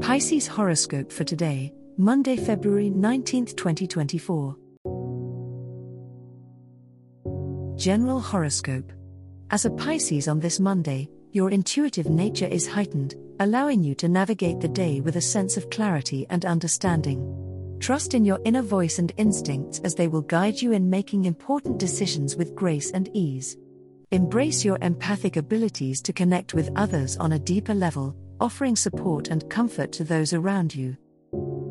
Pisces horoscope for today, Monday, February 19th, 2024. General horoscope. As a Pisces on this Monday, your intuitive nature is heightened, allowing you to navigate the day with a sense of clarity and understanding. Trust in your inner voice and instincts as they will guide you in making important decisions with grace and ease. Embrace your empathic abilities to connect with others on a deeper level, offering support and comfort to those around you.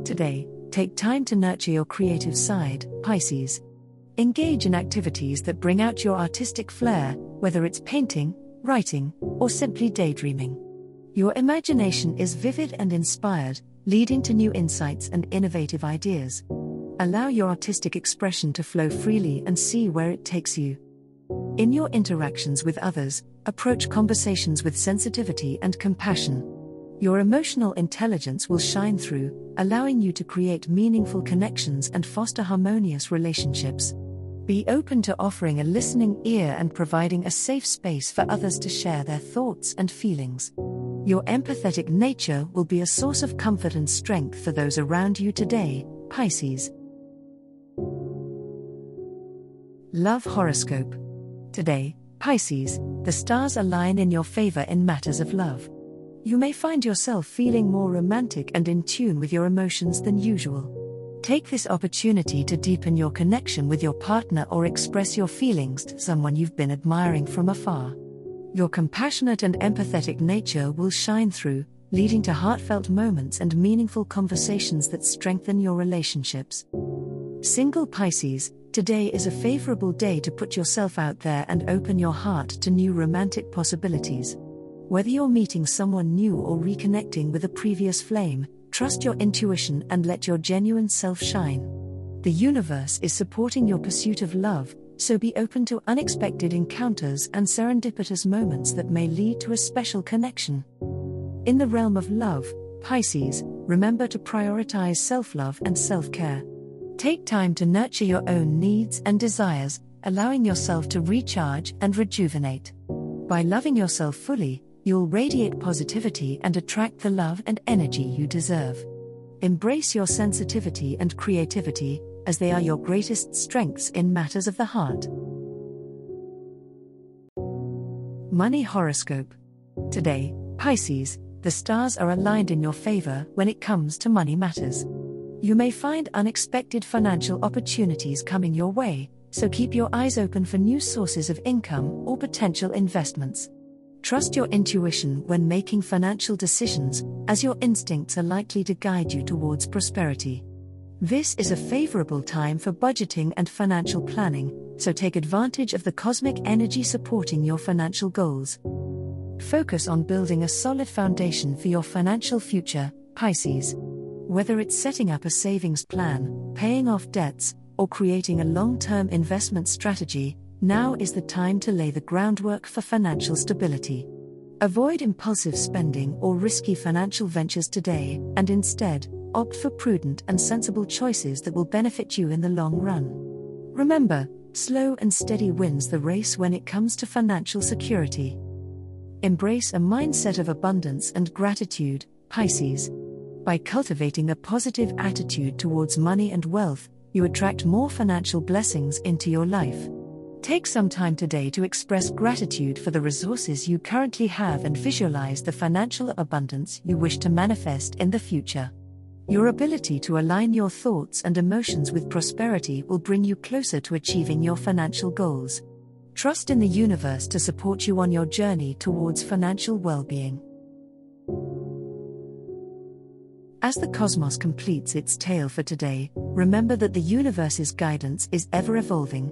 Today, take time to nurture your creative side, Pisces. Engage in activities that bring out your artistic flair, whether it's painting, writing, or simply daydreaming. Your imagination is vivid and inspired, leading to new insights and innovative ideas. Allow your artistic expression to flow freely and see where it takes you. In your interactions with others, approach conversations with sensitivity and compassion. Your emotional intelligence will shine through, allowing you to create meaningful connections and foster harmonious relationships. Be open to offering a listening ear and providing a safe space for others to share their thoughts and feelings. Your empathetic nature will be a source of comfort and strength for those around you today, Pisces. Love Horoscope. Today, Pisces, the stars align in your favor in matters of love you may find yourself feeling more romantic and in tune with your emotions than usual. Take this opportunity to deepen your connection with your partner or express your feelings to someone you've been admiring from afar. Your compassionate and empathetic nature will shine through, leading to heartfelt moments and meaningful conversations that strengthen your relationships. Single Pisces, today is a favorable day to put yourself out there and open your heart to new romantic possibilities. Whether you're meeting someone new or reconnecting with a previous flame, trust your intuition and let your genuine self shine. The universe is supporting your pursuit of love, so be open to unexpected encounters and serendipitous moments that may lead to a special connection. In the realm of love, Pisces, remember to prioritize self love and self care. Take time to nurture your own needs and desires, allowing yourself to recharge and rejuvenate. By loving yourself fully, you'll radiate positivity and attract the love and energy you deserve. Embrace your sensitivity and creativity, as they are your greatest strengths in matters of the heart. Money Horoscope. Today, Pisces, the stars are aligned in your favor when it comes to money matters. You may find unexpected financial opportunities coming your way, so keep your eyes open for new sources of income or potential investments. Trust your intuition when making financial decisions, as your instincts are likely to guide you towards prosperity. This is a favorable time for budgeting and financial planning, so take advantage of the cosmic energy supporting your financial goals. Focus on building a solid foundation for your financial future, Pisces. Whether it's setting up a savings plan, paying off debts, or creating a long term investment strategy, now is the time to lay the groundwork for financial stability. Avoid impulsive spending or risky financial ventures today, and instead, opt for prudent and sensible choices that will benefit you in the long run. Remember, slow and steady wins the race when it comes to financial security. Embrace a mindset of abundance and gratitude, Pisces. By cultivating a positive attitude towards money and wealth, you attract more financial blessings into your life. Take some time today to express gratitude for the resources you currently have and visualize the financial abundance you wish to manifest in the future. Your ability to align your thoughts and emotions with prosperity will bring you closer to achieving your financial goals. Trust in the universe to support you on your journey towards financial well being. As the cosmos completes its tale for today, remember that the universe's guidance is ever evolving,